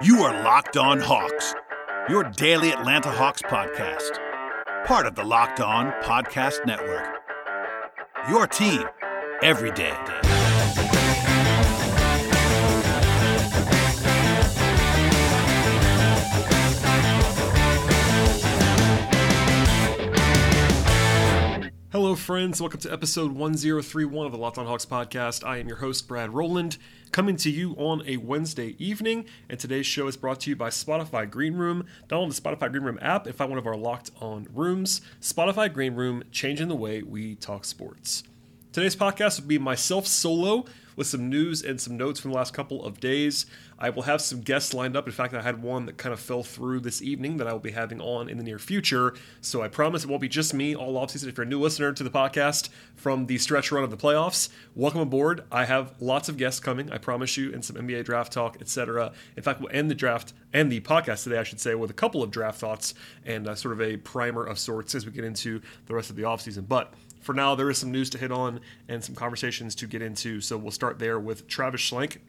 You are Locked On Hawks, your daily Atlanta Hawks podcast, part of the Locked On Podcast Network. Your team every day. Hello, friends. Welcome to episode 1031 of the Locked On Hawks podcast. I am your host, Brad Rowland, coming to you on a Wednesday evening. And today's show is brought to you by Spotify Green Room. Download the Spotify Green Room app and find one of our Locked On rooms. Spotify Green Room, changing the way we talk sports. Today's podcast will be myself solo with some news and some notes from the last couple of days. I will have some guests lined up. In fact, I had one that kind of fell through this evening that I will be having on in the near future. So I promise it won't be just me all offseason. If you're a new listener to the podcast from the stretch run of the playoffs, welcome aboard. I have lots of guests coming, I promise you, and some NBA draft talk, etc. In fact, we'll end the draft and the podcast today, I should say, with a couple of draft thoughts and uh, sort of a primer of sorts as we get into the rest of the offseason. But for now, there is some news to hit on and some conversations to get into. So we'll start there with Travis Schlenk.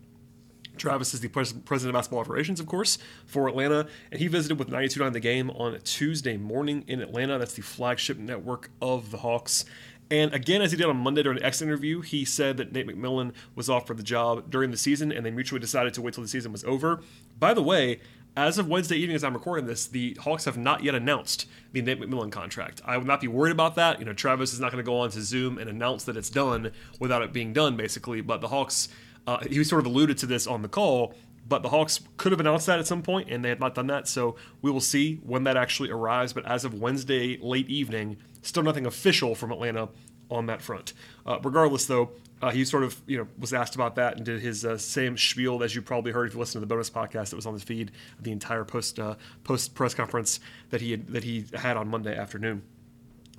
Travis is the president of basketball operations, of course, for Atlanta, and he visited with 92.9 The Game on Tuesday morning in Atlanta. That's the flagship network of the Hawks. And again, as he did on Monday during the X interview, he said that Nate McMillan was offered the job during the season, and they mutually decided to wait till the season was over. By the way, as of Wednesday evening, as I'm recording this, the Hawks have not yet announced the Nate McMillan contract. I would not be worried about that. You know, Travis is not going to go on to Zoom and announce that it's done without it being done, basically. But the Hawks, uh, he sort of alluded to this on the call, but the Hawks could have announced that at some point, and they have not done that. So we will see when that actually arrives. But as of Wednesday late evening, still nothing official from Atlanta on that front. Uh, regardless, though, uh, he sort of you know was asked about that and did his uh, same spiel as you probably heard if you listened to the bonus podcast that was on the feed of the entire post uh, post press conference that he had, that he had on Monday afternoon.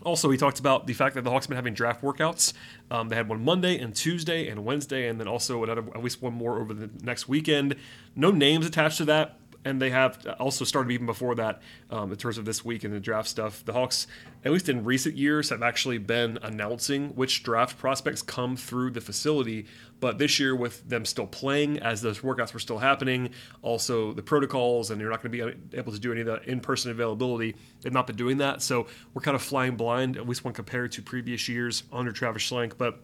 Also, he talked about the fact that the Hawks have been having draft workouts. Um, they had one Monday and Tuesday and Wednesday, and then also another, at least one more over the next weekend. No names attached to that and they have also started even before that um, in terms of this week and the draft stuff. The Hawks, at least in recent years, have actually been announcing which draft prospects come through the facility. But this year, with them still playing as those workouts were still happening, also the protocols, and you're not going to be able to do any of the in person availability, they've not been doing that. So we're kind of flying blind, at least when compared to previous years under Travis Schlenk. But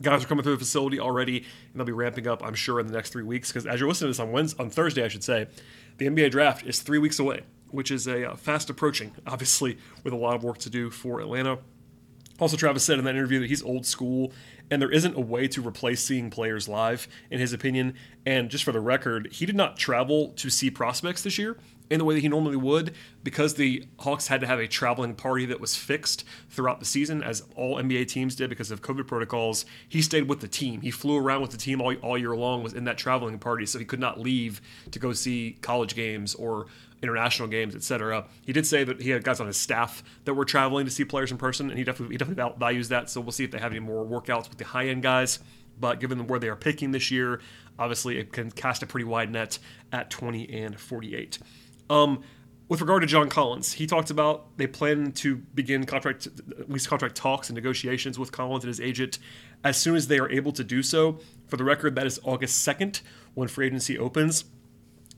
guys are coming through the facility already, and they'll be ramping up, I'm sure, in the next three weeks. Because as you're listening to this on Wednesday, on Thursday, I should say, the NBA draft is three weeks away, which is a uh, fast approaching, obviously, with a lot of work to do for Atlanta. Also, Travis said in that interview that he's old school and there isn't a way to replace seeing players live, in his opinion. And just for the record, he did not travel to see prospects this year in the way that he normally would because the Hawks had to have a traveling party that was fixed throughout the season, as all NBA teams did because of COVID protocols. He stayed with the team. He flew around with the team all, all year long, was in that traveling party, so he could not leave to go see college games or international games, etc. He did say that he had guys on his staff that were traveling to see players in person, and he definitely he definitely values that. So we'll see if they have any more workouts with the high end guys. But given where they are picking this year, obviously it can cast a pretty wide net at 20 and 48. Um, with regard to John Collins, he talked about they plan to begin contract, at least contract talks and negotiations with Collins and his agent as soon as they are able to do so. For the record, that is August 2nd when free agency opens.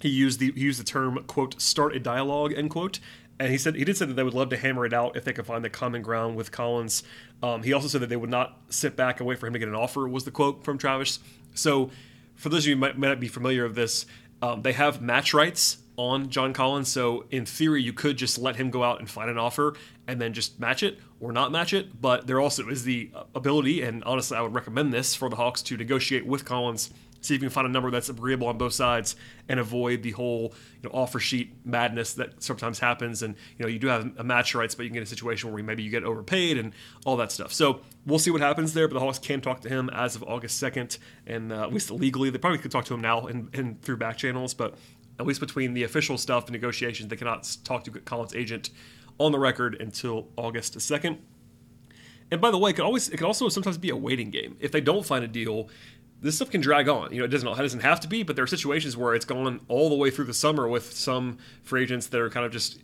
He used the he used the term quote start a dialogue end quote, and he said he did say that they would love to hammer it out if they could find the common ground with Collins. Um, he also said that they would not sit back and wait for him to get an offer. Was the quote from Travis? So, for those of you who might, might not be familiar with this, um, they have match rights on John Collins. So in theory, you could just let him go out and find an offer and then just match it or not match it. But there also is the ability, and honestly, I would recommend this for the Hawks to negotiate with Collins, see if you can find a number that's agreeable on both sides and avoid the whole you know, offer sheet madness that sometimes happens. And you know, you do have a match rights, but you can get a situation where maybe you get overpaid and all that stuff. So we'll see what happens there. But the Hawks can talk to him as of August 2nd, and uh, at least legally, they probably could talk to him now and, and through back channels, but at least between the official stuff and negotiations, they cannot talk to Collins' agent on the record until August 2nd. And by the way, it can always it can also sometimes be a waiting game. If they don't find a deal, this stuff can drag on. You know, it doesn't it doesn't have to be, but there are situations where it's gone all the way through the summer with some free agents that are kind of just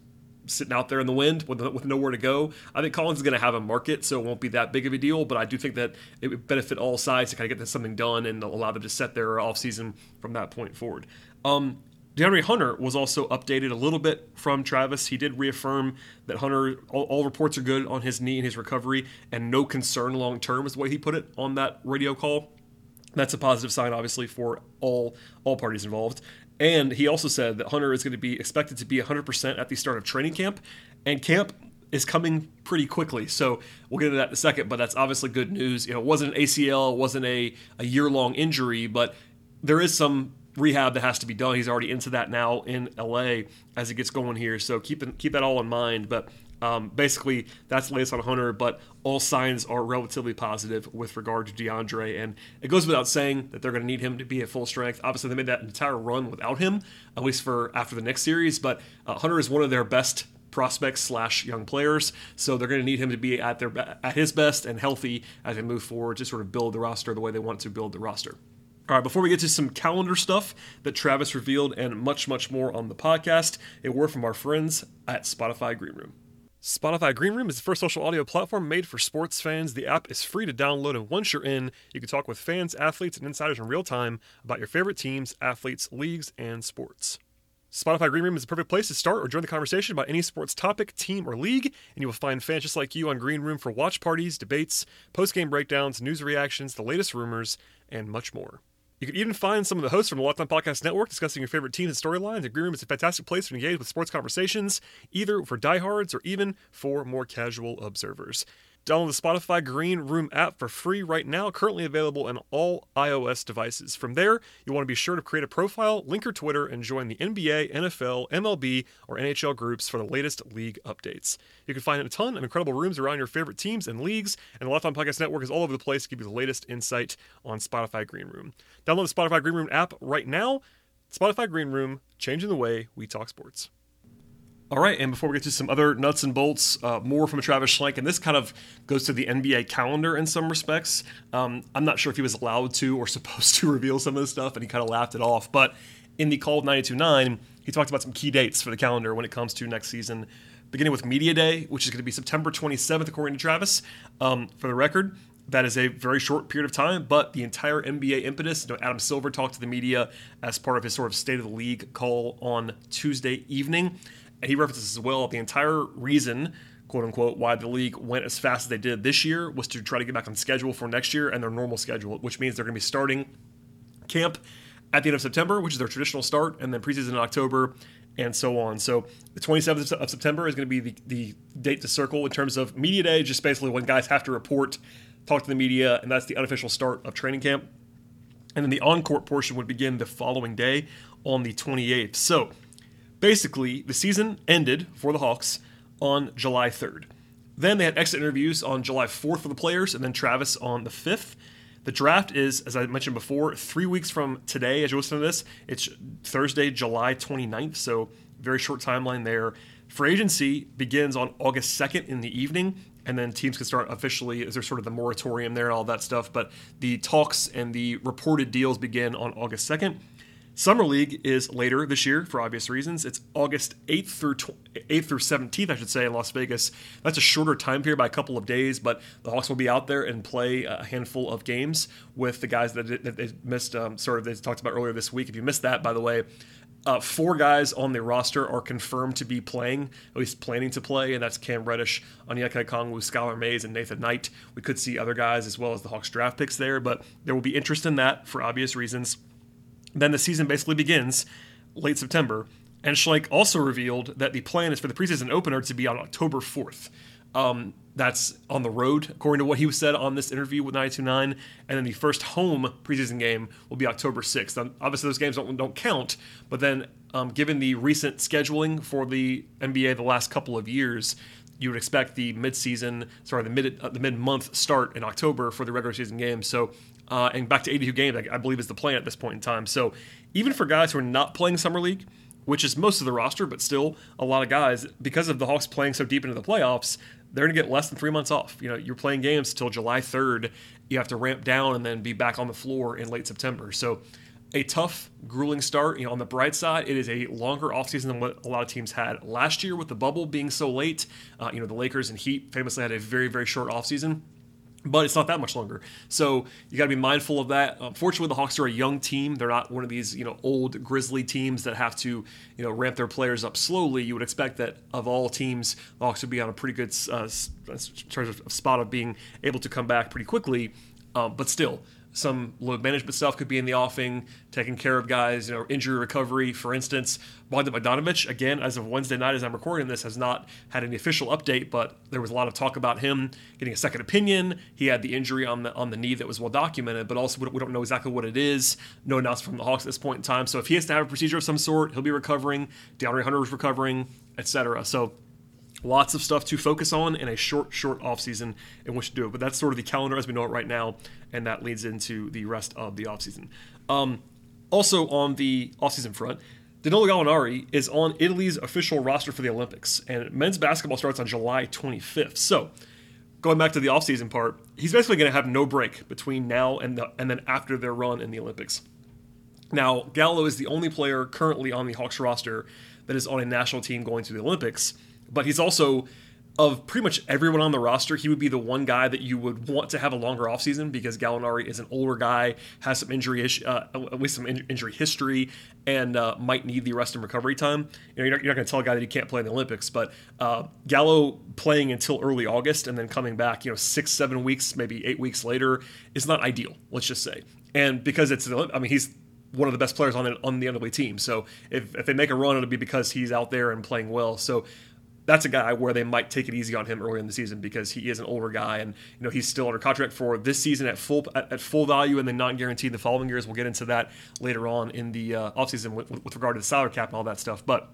sitting out there in the wind with, with nowhere to go. I think Collins is going to have a market, so it won't be that big of a deal. But I do think that it would benefit all sides to kind of get this, something done and allow them to set their offseason from that point forward. Um, DeAndre Hunter was also updated a little bit from Travis. He did reaffirm that Hunter, all, all, reports are good on his knee and his recovery, and no concern long term is the way he put it on that radio call. That's a positive sign, obviously, for all all parties involved. And he also said that Hunter is going to be expected to be 100% at the start of training camp, and camp is coming pretty quickly. So we'll get into that in a second, but that's obviously good news. You know, it wasn't an ACL, it wasn't a, a year long injury, but there is some rehab that has to be done. He's already into that now in LA as he gets going here. So keep keep that all in mind. But um, basically, that's the latest on Hunter. But all signs are relatively positive with regard to DeAndre, and it goes without saying that they're going to need him to be at full strength. Obviously, they made that entire run without him, at least for after the next series. But uh, Hunter is one of their best prospects slash young players. So they're going to need him to be at their at his best and healthy as they move forward to sort of build the roster the way they want to build the roster. All right, before we get to some calendar stuff that Travis revealed and much, much more on the podcast, a word from our friends at Spotify Green Room. Spotify Green Room is the first social audio platform made for sports fans. The app is free to download, and once you're in, you can talk with fans, athletes, and insiders in real time about your favorite teams, athletes, leagues, and sports. Spotify Green Room is the perfect place to start or join the conversation about any sports topic, team, or league, and you will find fans just like you on Green Room for watch parties, debates, post game breakdowns, news reactions, the latest rumors, and much more. You can even find some of the hosts from the Locked On Podcast Network discussing your favorite teams and storylines. The Green Room is a fantastic place to engage with sports conversations, either for diehards or even for more casual observers. Download the Spotify Green Room app for free right now, currently available on all iOS devices. From there, you want to be sure to create a profile, link your Twitter, and join the NBA, NFL, MLB, or NHL groups for the latest league updates. You can find a ton of incredible rooms around your favorite teams and leagues, and the On Podcast Network is all over the place to give you the latest insight on Spotify Green Room. Download the Spotify Green Room app right now. Spotify Green Room, changing the way we talk sports. All right, and before we get to some other nuts and bolts, uh, more from Travis Schlenk, and this kind of goes to the NBA calendar in some respects. Um, I'm not sure if he was allowed to or supposed to reveal some of this stuff, and he kind of laughed it off. But in the call of 92.9, he talked about some key dates for the calendar when it comes to next season, beginning with Media Day, which is going to be September 27th, according to Travis. Um, for the record, that is a very short period of time, but the entire NBA impetus. You know, Adam Silver talked to the media as part of his sort of State of the League call on Tuesday evening he references as well the entire reason quote unquote why the league went as fast as they did this year was to try to get back on schedule for next year and their normal schedule which means they're going to be starting camp at the end of september which is their traditional start and then preseason in october and so on. So the 27th of september is going to be the, the date to circle in terms of media day just basically when guys have to report talk to the media and that's the unofficial start of training camp. And then the on-court portion would begin the following day on the 28th so Basically, the season ended for the Hawks on July 3rd. Then they had exit interviews on July 4th for the players, and then Travis on the 5th. The draft is, as I mentioned before, three weeks from today. As you listen to this, it's Thursday, July 29th, so very short timeline there. Free agency begins on August 2nd in the evening, and then teams can start officially. Is there sort of the moratorium there and all that stuff, but the talks and the reported deals begin on August 2nd. Summer League is later this year for obvious reasons. It's August 8th through 8th through 17th, I should say, in Las Vegas. That's a shorter time period by a couple of days, but the Hawks will be out there and play a handful of games with the guys that, that they missed. Um, sort of they talked about earlier this week. If you missed that, by the way, uh, four guys on the roster are confirmed to be playing, at least planning to play, and that's Cam Reddish, Onyeka Okongwu, Skylar Mays, and Nathan Knight. We could see other guys as well as the Hawks draft picks there, but there will be interest in that for obvious reasons. Then the season basically begins late September. And Schlenk also revealed that the plan is for the preseason opener to be on October 4th. Um, that's on the road, according to what he said on this interview with 929. And then the first home preseason game will be October 6th. Um, obviously, those games don't, don't count, but then um, given the recent scheduling for the NBA the last couple of years, you would expect the midseason, sorry, the mid uh, the mid month start in October for the regular season games. So uh, and back to 82 games, I, I believe is the plan at this point in time. So even for guys who are not playing summer league, which is most of the roster, but still a lot of guys, because of the Hawks playing so deep into the playoffs, they're going to get less than three months off. You know, you're playing games till July 3rd. You have to ramp down and then be back on the floor in late September. So a tough, grueling start. You know, on the bright side, it is a longer offseason than what a lot of teams had last year with the bubble being so late. Uh, you know, the Lakers and Heat famously had a very, very short offseason but it's not that much longer. So you got to be mindful of that. Unfortunately, the Hawks are a young team. They're not one of these, you know, old Grizzly teams that have to, you know, ramp their players up slowly. You would expect that of all teams, the Hawks would be on a pretty good uh, spot of being able to come back pretty quickly. Um, but still, some load management stuff could be in the offing, taking care of guys, you know, injury recovery, for instance. Bogdan Bogdanovich, again, as of Wednesday night, as I'm recording this, has not had any official update, but there was a lot of talk about him getting a second opinion. He had the injury on the on the knee that was well documented, but also we don't know exactly what it is. No announcement from the Hawks at this point in time. So if he has to have a procedure of some sort, he'll be recovering. DeAndre Hunter is recovering, etc. So lots of stuff to focus on in a short, short offseason in which to do it. But that's sort of the calendar as we know it right now, and that leads into the rest of the offseason. Um, also on the offseason front, Danilo Gallinari is on Italy's official roster for the Olympics, and men's basketball starts on July 25th. So, going back to the offseason part, he's basically going to have no break between now and the, and then after their run in the Olympics. Now, Gallo is the only player currently on the Hawks roster that is on a national team going to the Olympics but he's also of pretty much everyone on the roster, he would be the one guy that you would want to have a longer offseason because Gallinari is an older guy, has some injury issue, uh, with some in- injury history, and uh, might need the rest and recovery time. You know, you're not, not going to tell a guy that he can't play in the Olympics, but uh, Gallo playing until early August and then coming back, you know, six, seven weeks, maybe eight weeks later is not ideal. Let's just say, and because it's, I mean, he's one of the best players on the on the NWA team. So if, if they make a run, it'll be because he's out there and playing well. So that's a guy where they might take it easy on him early in the season because he is an older guy and you know he's still under contract for this season at full at, at full value and then not guaranteed the following years. We'll get into that later on in the uh, offseason with, with regard to the salary cap and all that stuff. But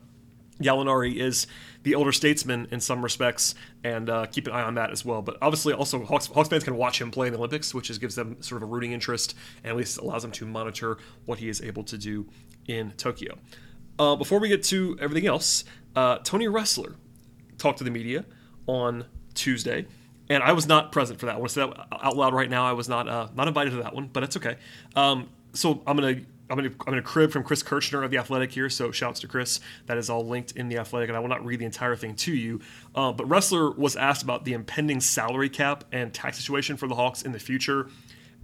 Gallinari is the elder statesman in some respects, and uh, keep an eye on that as well. But obviously, also Hawks, Hawks, fans can watch him play in the Olympics, which is, gives them sort of a rooting interest, and at least allows them to monitor what he is able to do in Tokyo. Uh, before we get to everything else, uh, Tony Ressler talked to the media on Tuesday, and I was not present for that. I want to say that out loud right now. I was not uh, not invited to that one, but it's okay. Um, so I'm gonna I'm gonna I'm gonna crib from Chris Kirschner of the Athletic here. So shouts to Chris. That is all linked in the Athletic, and I will not read the entire thing to you. Uh, but Ressler was asked about the impending salary cap and tax situation for the Hawks in the future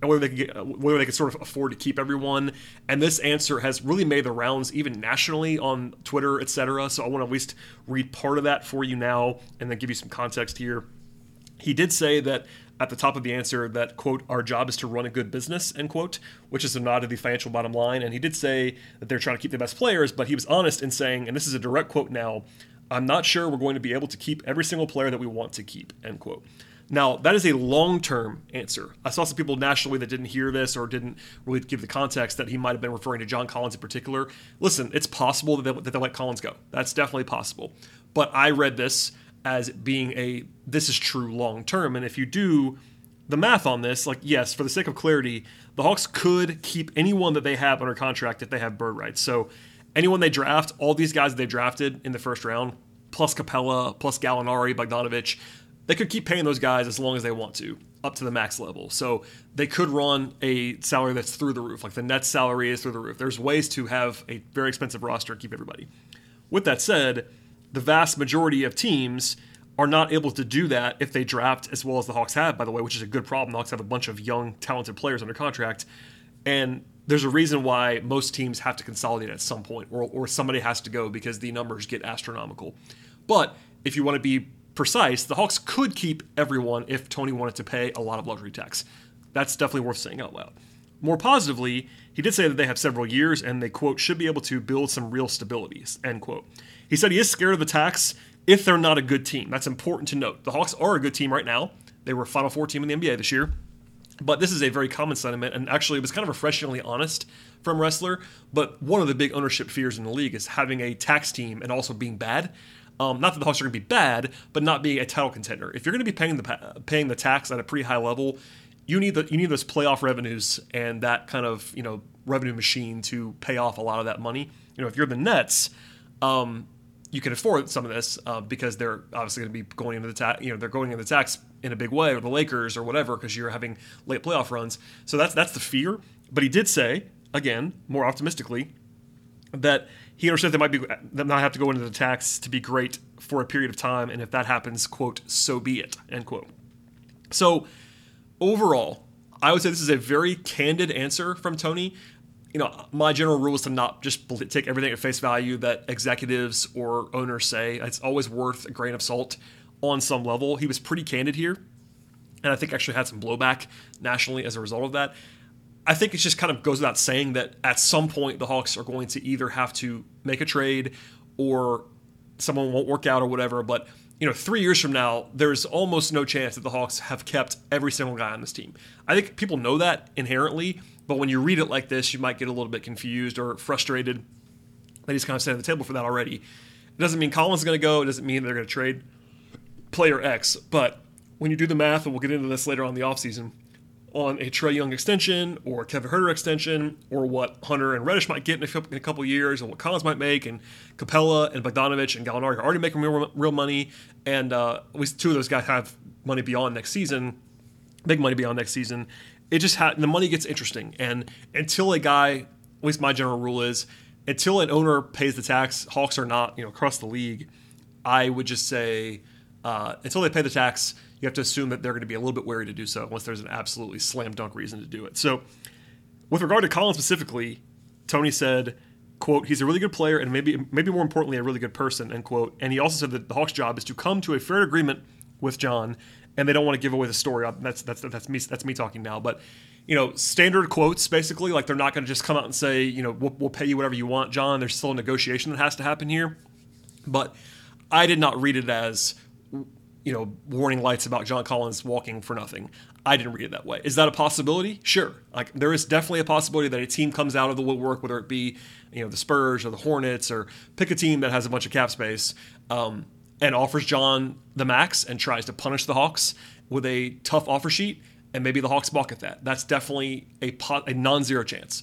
and whether they could get, uh, whether they sort of afford to keep everyone. And this answer has really made the rounds even nationally on Twitter, etc. So I want to at least read part of that for you now, and then give you some context here. He did say that at the top of the answer that quote our job is to run a good business end quote which is a nod to the financial bottom line and he did say that they're trying to keep the best players but he was honest in saying and this is a direct quote now i'm not sure we're going to be able to keep every single player that we want to keep end quote now, that is a long term answer. I saw some people nationally that didn't hear this or didn't really give the context that he might have been referring to John Collins in particular. Listen, it's possible that they, that they let Collins go. That's definitely possible. But I read this as being a this is true long term. And if you do the math on this, like, yes, for the sake of clarity, the Hawks could keep anyone that they have under contract if they have bird rights. So anyone they draft, all these guys they drafted in the first round, plus Capela, plus Gallinari, Bogdanovic, they could keep paying those guys as long as they want to up to the max level. So they could run a salary that's through the roof, like the net salary is through the roof. There's ways to have a very expensive roster and keep everybody. With that said, the vast majority of teams are not able to do that if they draft as well as the Hawks have, by the way, which is a good problem. The Hawks have a bunch of young, talented players under contract. And there's a reason why most teams have to consolidate at some point, or, or somebody has to go because the numbers get astronomical. But if you want to be precise, the Hawks could keep everyone if Tony wanted to pay a lot of luxury tax. That's definitely worth saying out loud. More positively, he did say that they have several years and they, quote, should be able to build some real stabilities, end quote. He said he is scared of the tax if they're not a good team. That's important to note. The Hawks are a good team right now. They were a Final Four team in the NBA this year. But this is a very common sentiment, and actually, it was kind of refreshingly honest from Ressler. But one of the big ownership fears in the league is having a tax team and also being bad. Um, not that the Hawks are going to be bad, but not being a title contender. If you're going to be paying the paying the tax at a pretty high level, you need the you need those playoff revenues and that kind of you know revenue machine to pay off a lot of that money. You know, if you're the Nets, um, you can afford some of this uh, because they're obviously going to be going into the tax. You know, they're going into the tax in a big way, or the Lakers or whatever, because you're having late playoff runs. So that's that's the fear. But he did say again, more optimistically, that he understands they might be that not have to go into the tax to be great for a period of time, and if that happens, quote, so be it, end quote. So overall, I would say this is a very candid answer from Tony. You know, my general rule is to not just take everything at face value that executives or owners say. It's always worth a grain of salt on some level. He was pretty candid here, and I think actually had some blowback nationally as a result of that. I think it just kind of goes without saying that at some point the Hawks are going to either have to make a trade or someone won't work out or whatever. But you know, three years from now, there's almost no chance that the Hawks have kept every single guy on this team. I think people know that inherently, but when you read it like this, you might get a little bit confused or frustrated that he's kind of setting the table for that already. It doesn't mean Collins is going to go. It doesn't mean they're going to trade player X. But when you do the math, and we'll get into this later on the offseason, on a Trae Young extension or Kevin Huerter extension or what Hunter and Reddish might get in a, couple, in a couple years and what Collins might make and Capela and Bogdanovich and Gallinari are already making real, real money and uh, at least two of those guys have money beyond next season, big money beyond next season. It just ha- the money gets interesting and until a guy, at least my general rule is, until an owner pays the tax, Hawks are not you know across the league. I would just say uh, until they pay the tax you have to assume that they're going to be a little bit wary to do so unless there's an absolutely slam dunk reason to do it. So, with regard to Colin specifically, Tony said, "quote He's a really good player and maybe maybe more importantly a really good person." End quote. And he also said that the Hawks' job is to come to a fair agreement with John, and they don't want to give away the story. Uh, that's that's that's me that's me talking now, but. You know, standard quotes basically, like they're not going to just come out and say, you know, we'll, we'll pay you whatever you want, John. There's still a negotiation that has to happen here. But I did not read it as you know, warning lights about John Collins walking for nothing. I didn't read it that way. Is that a possibility? Sure. Like there is definitely a possibility that a team comes out of the woodwork, whether it be you know the Spurs or the Hornets or pick a team that has a bunch of cap space, um, and offers John the max and tries to punish the Hawks with a tough offer sheet, and maybe the Hawks balk at that. That's definitely a pot, a non-zero chance.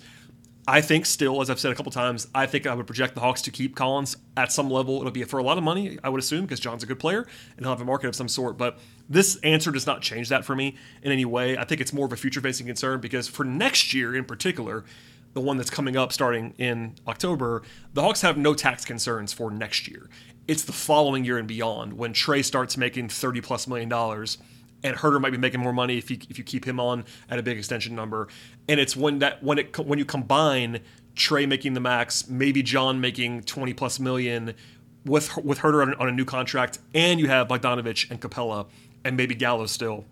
I think still, as I've said a couple times, I think I would project the Hawks to keep Collins at some level. It'll be for a lot of money, I would assume, because John's a good player and he'll have a market of some sort. But this answer does not change that for me in any way. I think it's more of a future facing concern because for next year in particular, the one that's coming up starting in October, the Hawks have no tax concerns for next year. It's the following year and beyond when Trae starts making 30 plus million dollars and Huerter might be making more money if you if you keep him on at a big extension number. And it's when that when it when you combine Trae making the max, maybe John making twenty plus million with with Huerter on, on a new contract, and you have Bogdanovich and Capela and maybe Gallo still.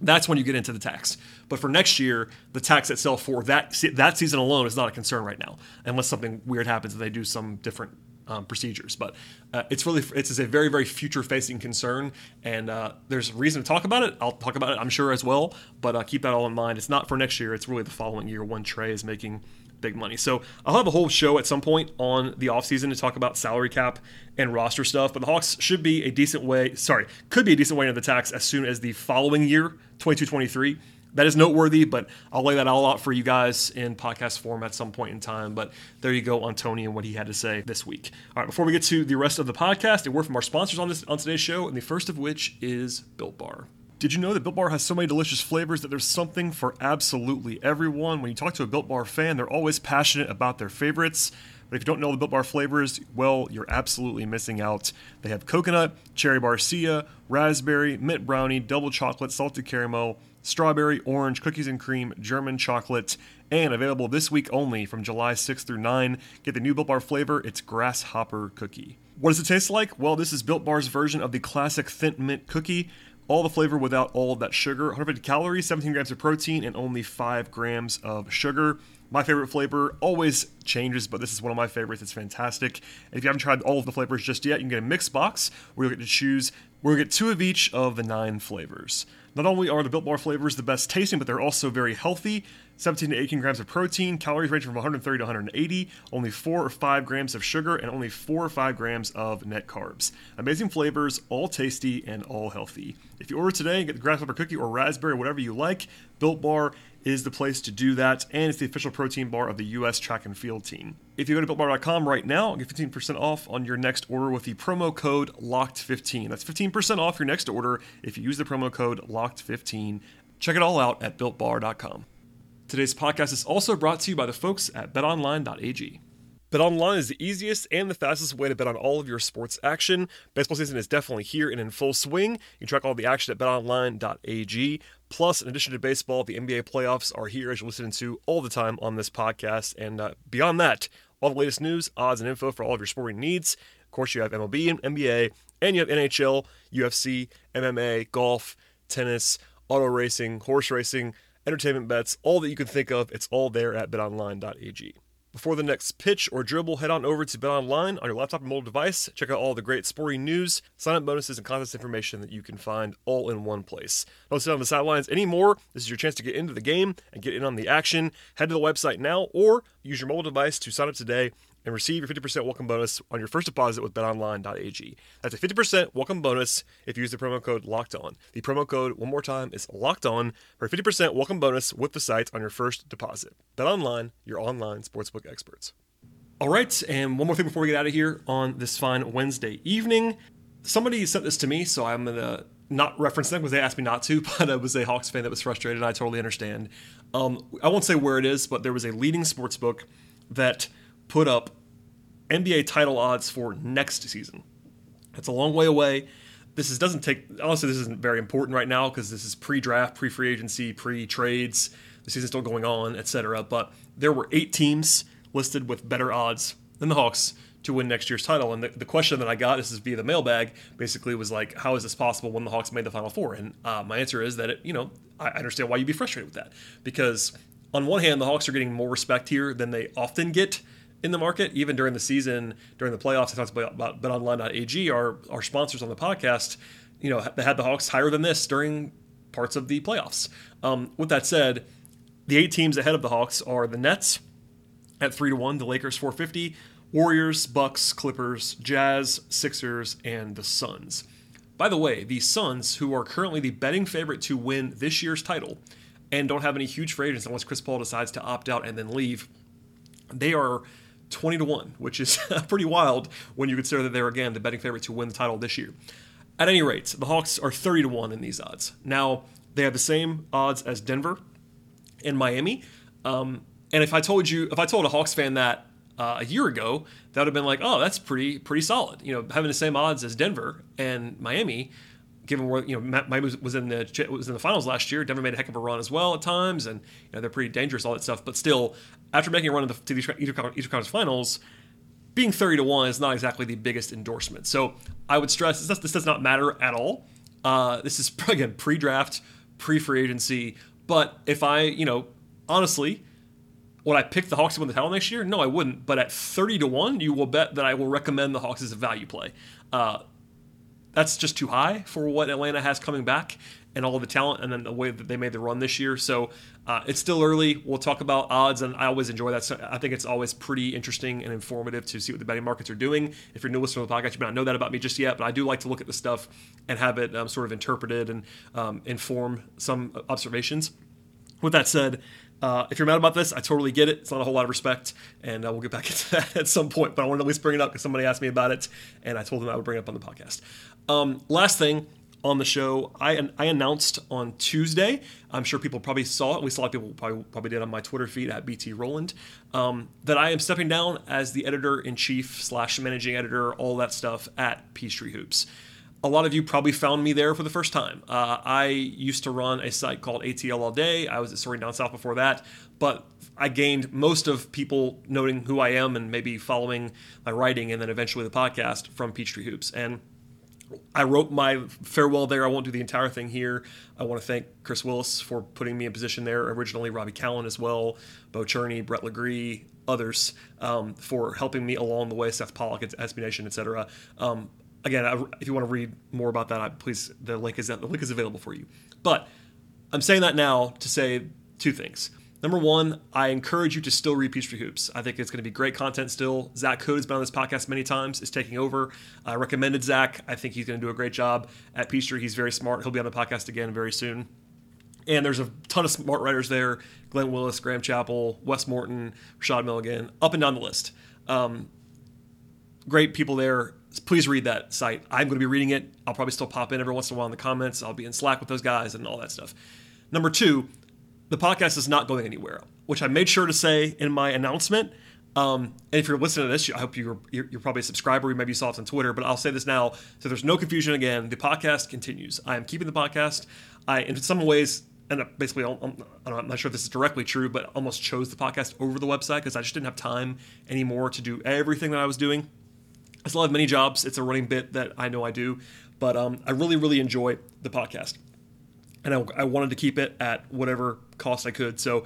That's when you get into the tax. But for next year, the tax itself for that that season alone is not a concern right now, unless something weird happens and they do some different um, procedures. But uh, it's really it's a very very future facing concern, and uh, there's reason to talk about it. I'll talk about it, I'm sure as well. But uh, keep that all in mind. It's not for next year. It's really the following year when Trae is making big money. So I'll have a whole show at some point on the offseason to talk about salary cap and roster stuff. But the Hawks should be a decent way. Sorry, could be a decent way into the tax as soon as the following year, 22-23 that is noteworthy, but I'll lay that all out for you guys in podcast form at some point in time. But there you go on Tony and what he had to say this week. All right, before we get to the rest of the podcast, a word from our sponsors on this on today's show, and the first of which is Built Bar. Did you know that Built Bar has so many delicious flavors that there's something for absolutely everyone? When you talk to a Built Bar fan, they're always passionate about their favorites. But if you don't know the Built Bar flavors, well, you're absolutely missing out. They have coconut, cherry barcia, raspberry, mint brownie, double chocolate, salted caramel, strawberry, orange, cookies and cream, German chocolate, and available this week only from July 6th through 9. Get the new Built Bar flavor, it's grasshopper cookie. What does it taste like? Well, this is Built Bar's version of the classic Thin Mint cookie. All the flavor without all of that sugar. 150 calories, 17 grams of protein, and only 5 grams of sugar. My favorite flavor always changes, but this is one of my favorites. It's fantastic. And if you haven't tried all of the flavors just yet, you can get a mixed box where you'll get to choose. We'll get two of each of the nine flavors. Not only are the Built Bar flavors the best tasting, but they're also very healthy. 17 to 18 grams of protein, calories ranging from 130 to 180, only 4 or 5 grams of sugar, and only 4 or 5 grams of net carbs. Amazing flavors, all tasty and all healthy. If you order today and get the grasshopper cookie or raspberry, whatever you like, Built Bar is the place to do that, and it's the official protein bar of the U.S. track and field team. If you go to BuiltBar.com right now, get 15% off on your next order with the promo code LOCKED15. That's 15% off your next order if you use the promo code LOCKED15. Check it all out at BuiltBar.com. Today's podcast is also brought to you by the folks at BetOnline.ag. BetOnline is the easiest and the fastest way to bet on all of your sports action. Baseball season is definitely here and in full swing. You can track all the action at betonline.ag. Plus, in addition to baseball, the NBA playoffs are here as you're listening to all the time on this podcast. And uh, beyond that, all the latest news, odds, and info for all of your sporting needs. Of course, you have MLB and NBA, and you have NHL, UFC, MMA, golf, tennis, auto racing, horse racing, entertainment bets, all that you can think of. It's all there at betonline.ag. Before the next pitch or dribble, head on over to BetOnline on your laptop or mobile device. Check out all the great sporting news, sign-up bonuses, and contest information that you can find all in one place. Don't sit on the sidelines anymore. This is your chance to get into the game and get in on the action. Head to the website now or use your mobile device to sign up today and receive your 50% welcome bonus on your first deposit with betonline.ag. That's a 50% welcome bonus if you use the promo code locked on. The promo code, one more time, is locked on for a 50% welcome bonus with the site on your first deposit. BetOnline, your online sportsbook experts. All right, and one more thing before we get out of here on this fine Wednesday evening. Somebody sent this to me, so I'm going to not reference them because they asked me not to, but it was a Hawks fan that was frustrated. I totally understand. Um, I won't say where it is, but there was a leading sportsbook that – put up NBA title odds for next season. It's a long way away. This is, doesn't take honestly. This isn't very important right now because this is pre-draft, pre-free agency, pre-trades. The season's still going on, etc. But there were eight teams listed with better odds than the Hawks to win next year's title. And the, the question that I got, this is via the mailbag, basically was like, how is this possible when the Hawks made the Final Four? And uh, my answer is that it, you know, I understand why you'd be frustrated with that because on one hand, the Hawks are getting more respect here than they often get in the market, even during the season, during the playoffs. I talked about BetOnline.ag, our our sponsors on the podcast. You know, they had the Hawks higher than this during parts of the playoffs. Um, with that said, the eight teams ahead of the Hawks are the Nets at three to one, the Lakers four fifty, Warriors, Bucks, Clippers, Jazz, Sixers, and the Suns. By the way, the Suns, who are currently the betting favorite to win this year's title, and don't have any huge free agents unless Chris Paul decides to opt out and then leave, they are 20 to 1, which is pretty wild when you consider that they're, again, the betting favorite to win the title this year. At any rate, the Hawks are 30 to 1 in these odds. Now, they have the same odds as Denver and Miami. Um, and if I told you, if I told a Hawks fan that uh, a year ago, that would have been like, oh, that's pretty pretty solid. You know, having the same odds as Denver and Miami, given where you know Miami was in the was in the finals last year. Denver made a heck of a run as well at times, and you know they're pretty dangerous, all that stuff. But still, after making a run to the Eastern Conference Finals, being 30 to 1 is not exactly the biggest endorsement. So I would stress this, this does not matter at all. Uh, this is, again, pre draft, pre free agency. But if I, you know, honestly, would I pick the Hawks to win the title next year? No, I wouldn't. But at 30 to 1, you will bet that I will recommend the Hawks as a value play. Uh, that's just too high for what Atlanta has coming back and all the talent and then the way that they made the run this year. So uh, it's still early. We'll talk about odds, and I always enjoy that. So I think it's always pretty interesting and informative to see what the betting markets are doing. If you're new listener to the podcast, you may not know that about me just yet, but I do like to look at the stuff and have it um, sort of interpreted and um, inform some observations. With that said, uh, if you're mad about this, I totally get it. It's not a whole lot of respect, and uh, we'll get back into that at some point. But I wanted to at least bring it up because somebody asked me about it, and I told them I would bring it up on the podcast. Um, last thing, on the show. I, I announced on Tuesday. I'm sure people probably saw it. We saw a lot of people probably, probably did on my Twitter feed at BT Rowland um, that I am stepping down as the editor in chief slash managing editor, all that stuff at Peachtree Hoops. A lot of you probably found me there for the first time. Uh, I used to run a site called ATL All Day. I was at Soaring Down South before that, but I gained most of people noting who I am and maybe following my writing and then eventually the podcast from Peachtree Hoops. And I wrote my farewell there. I won't do the entire thing here. I want to thank Chris Willis for putting me in position there. Originally, Robbie Callan as well, Bo Cherney, Brett Legree, others um, for helping me along the way. Seth Pollock SB Nation, etc. Um, again, I, if you want to read more about that, please the link is the link is available for you. But I'm saying that now to say two things. Number one, I encourage you to still read Peachtree Hoops. I think it's going to be great content still. Zach Hood has been on this podcast many times, is taking over. I recommended Zach. I think he's going to do a great job at Peachtree. He's very smart. He'll be on the podcast again very soon. And there's a ton of smart writers there Glenn Willis, Graham Chapple, Wes Morton, Rashad Milligan, up and down the list. Um, great people there. Please read that site. I'm going to be reading it. I'll probably still pop in every once in a while in the comments. I'll be in Slack with those guys and all that stuff. Number two, the podcast is not going anywhere, which I made sure to say in my announcement. Um, and if you're listening to this, I hope you're, you're, you're probably a subscriber. You maybe saw it on Twitter, but I'll say this now so there's no confusion again. The podcast continues. I am keeping the podcast. I, in some ways, and basically, I'm, I'm not sure if this is directly true, but almost chose the podcast over the website because I just didn't have time anymore to do everything that I was doing. I still have many jobs. It's a running bit that I know I do, but um, I really, really enjoy the podcast. And I, I wanted to keep it at whatever cost I could. So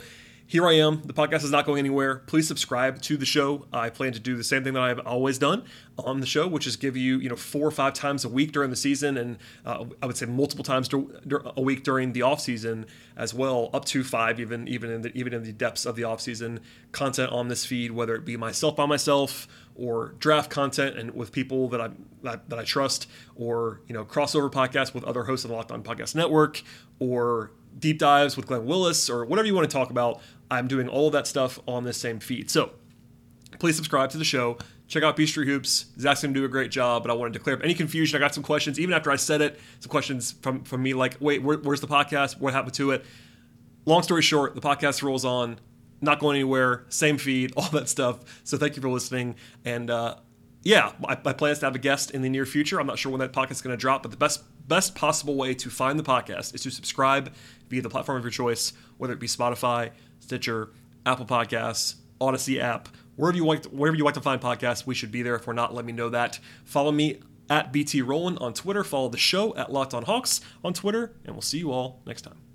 here I am. The podcast is not going anywhere. Please subscribe to the show. I plan to do the same thing that I've always done on the show, which is give you, you know, four or five times a week during the season, and uh, I would say multiple times a week during the off season as well, up to five, even even in the even in the depths of the off season. Content on this feed, whether it be myself by myself or draft content and with people that I that, that I trust, or you know, crossover podcasts with other hosts of the Locked On Podcast Network, or deep dives with Glenn Willis, or whatever you want to talk about I'm doing all of that stuff on this same feed. So please subscribe to the show. Check out Peachtree Hoops. Zach's to do a great job, but I wanted to clear up any confusion. I got some questions, even after I said it, some questions from, from me like, wait, where, where's the podcast? What happened to it? Long story short, the podcast rolls on, not going anywhere, same feed, all that stuff. So thank you for listening. And uh, yeah, my, my plan is to have a guest in the near future. I'm not sure when that podcast is going to drop, but the best best possible way to find the podcast is to subscribe via the platform of your choice, whether it be Spotify, Stitcher, Apple Podcasts, Odyssey app, wherever you like, wherever you like to find podcasts, we should be there. If we're not, let me know that. Follow me at BT Rowland on Twitter. Follow the show at Locked On Hawks on Twitter, and we'll see you all next time.